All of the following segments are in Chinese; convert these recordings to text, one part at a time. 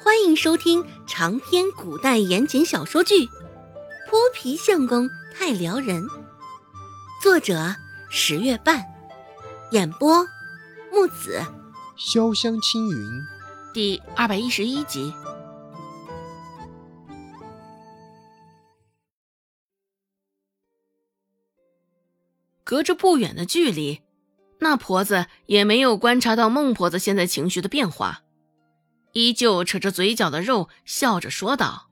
欢迎收听长篇古代言情小说剧《泼皮相公太撩人》，作者十月半，演播木子潇湘青云，第二百一十一集。隔着不远的距离，那婆子也没有观察到孟婆子现在情绪的变化。依旧扯着嘴角的肉，笑着说道：“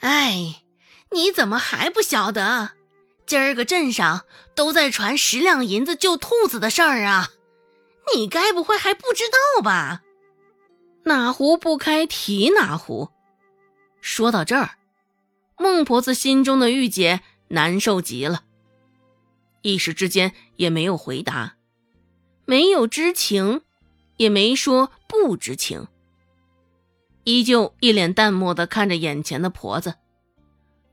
哎，你怎么还不晓得？今儿个镇上都在传十两银子救兔子的事儿啊！你该不会还不知道吧？”哪壶不开提哪壶。说到这儿，孟婆子心中的郁结难受极了，一时之间也没有回答，没有知情。也没说不知情，依旧一脸淡漠的看着眼前的婆子。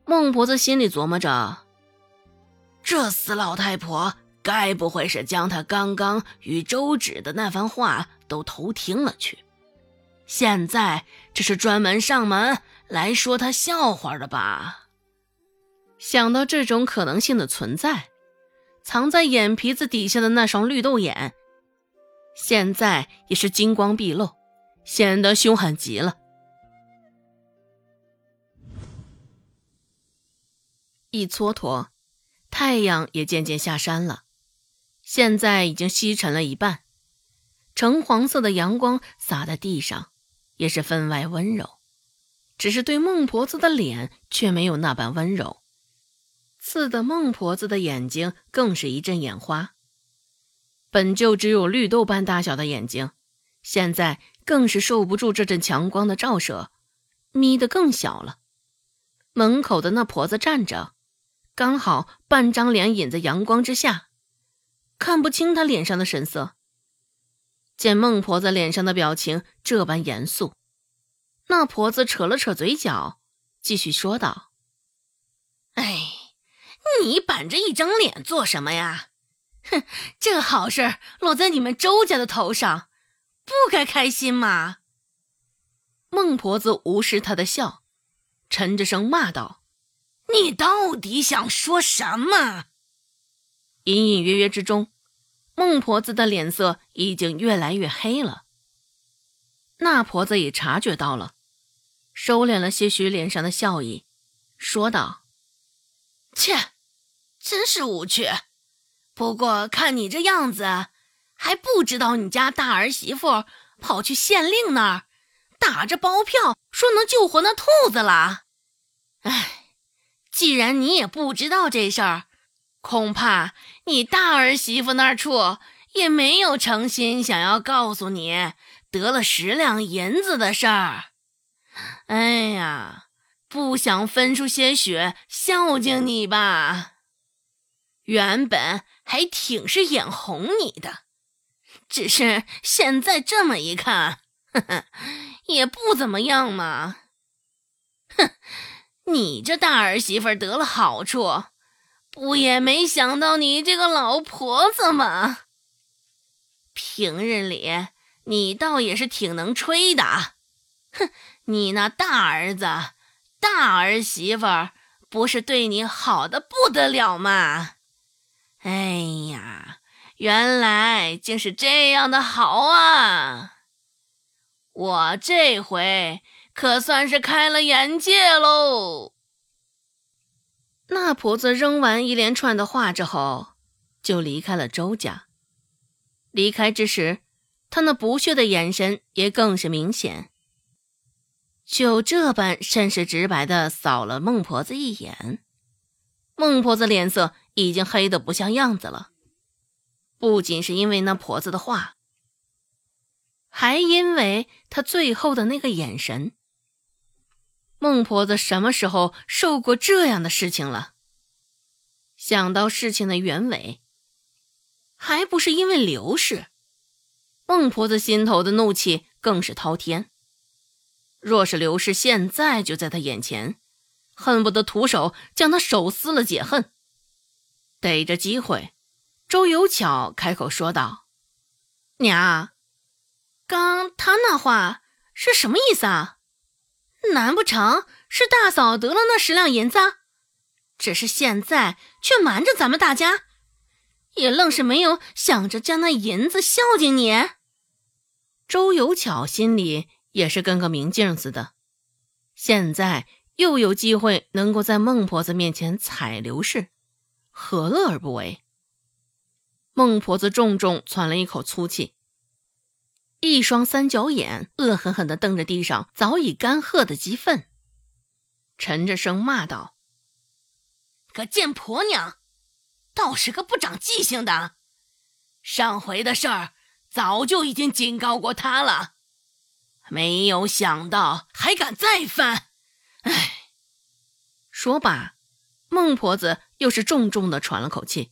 孟婆子心里琢磨着：这死老太婆该不会是将她刚刚与周芷的那番话都偷听了去，现在这是专门上门来说她笑话的吧？想到这种可能性的存在，藏在眼皮子底下的那双绿豆眼。现在也是金光毕露，显得凶狠极了。一蹉跎，太阳也渐渐下山了，现在已经西沉了一半，橙黄色的阳光洒在地上，也是分外温柔。只是对孟婆子的脸却没有那般温柔，刺得孟婆子的眼睛更是一阵眼花。本就只有绿豆般大小的眼睛，现在更是受不住这阵强光的照射，眯得更小了。门口的那婆子站着，刚好半张脸隐在阳光之下，看不清她脸上的神色。见孟婆子脸上的表情这般严肃，那婆子扯了扯嘴角，继续说道：“哎，你板着一张脸做什么呀？”哼，这好事落在你们周家的头上，不该开心吗？孟婆子无视他的笑，沉着声骂道：“你到底想说什么？”隐隐约约之中，孟婆子的脸色已经越来越黑了。那婆子也察觉到了，收敛了些许脸上的笑意，说道：“切，真是无趣。”不过看你这样子，还不知道你家大儿媳妇跑去县令那儿打着包票说能救活那兔子了。哎，既然你也不知道这事儿，恐怕你大儿媳妇那处也没有诚心想要告诉你得了十两银子的事儿。哎呀，不想分出些血孝敬你吧？原本。还挺是眼红你的，只是现在这么一看，呵呵，也不怎么样嘛。哼，你这大儿媳妇得了好处，不也没想到你这个老婆子吗？平日里你倒也是挺能吹的，哼，你那大儿子、大儿媳妇不是对你好的不得了吗？哎呀，原来竟是这样的好啊！我这回可算是开了眼界喽。那婆子扔完一连串的话之后，就离开了周家。离开之时，她那不屑的眼神也更是明显，就这般甚是直白的扫了孟婆子一眼。孟婆子脸色。已经黑的不像样子了，不仅是因为那婆子的话，还因为她最后的那个眼神。孟婆子什么时候受过这样的事情了？想到事情的原委，还不是因为刘氏，孟婆子心头的怒气更是滔天。若是刘氏现在就在她眼前，恨不得徒手将她手撕了解恨。逮着机会，周有巧开口说道：“娘，刚他那话是什么意思啊？难不成是大嫂得了那十两银子，只是现在却瞒着咱们大家，也愣是没有想着将那银子孝敬你？周有巧心里也是跟个明镜似的，现在又有机会能够在孟婆子面前踩刘氏，何乐而不为？孟婆子重重喘了一口粗气。一双三角眼恶狠狠地瞪着地上早已干涸的鸡粪，沉着声骂道：“个贱婆娘，倒是个不长记性的！上回的事儿早就已经警告过他了，没有想到还敢再犯！哎！”说罢，孟婆子又是重重地喘了口气，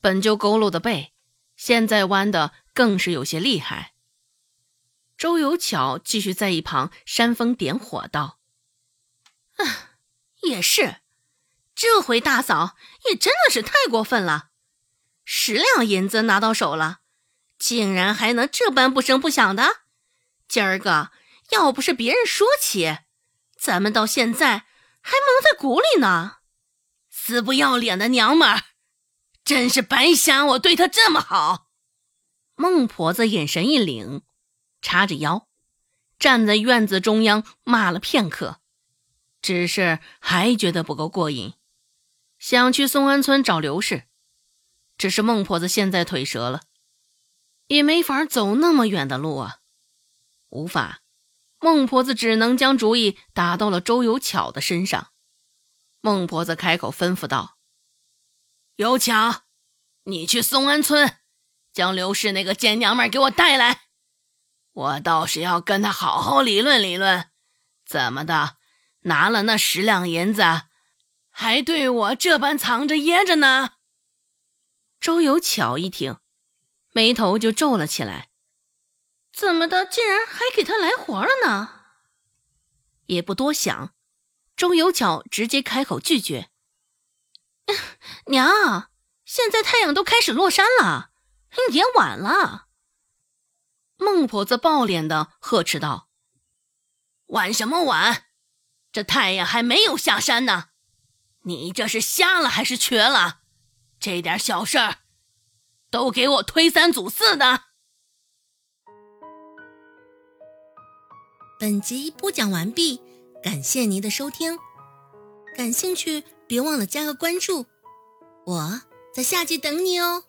本就佝偻的背，现在弯的更是有些厉害。周有巧继续在一旁煽风点火道：“啊，也是，这回大嫂也真的是太过分了。十两银子拿到手了，竟然还能这般不声不响的。今儿个要不是别人说起，咱们到现在还蒙在鼓里呢。死不要脸的娘们儿，真是白瞎我对她这么好。”孟婆子眼神一凛。叉着腰，站在院子中央骂了片刻，只是还觉得不够过瘾，想去松安村找刘氏。只是孟婆子现在腿折了，也没法走那么远的路啊，无法。孟婆子只能将主意打到了周有巧的身上。孟婆子开口吩咐道：“有巧，你去松安村，将刘氏那个贱娘们给我带来。”我倒是要跟她好好理论理论，怎么的，拿了那十两银子，还对我这般藏着掖着呢？周有巧一听，眉头就皱了起来，怎么的，竟然还给他来活了呢？也不多想，周有巧直接开口拒绝：“娘，现在太阳都开始落山了，也晚了。”孟婆子暴脸的呵斥道：“晚什么晚？这太阳还没有下山呢！你这是瞎了还是瘸了？这点小事儿都给我推三阻四的！”本集播讲完毕，感谢您的收听。感兴趣别忘了加个关注，我在下集等你哦。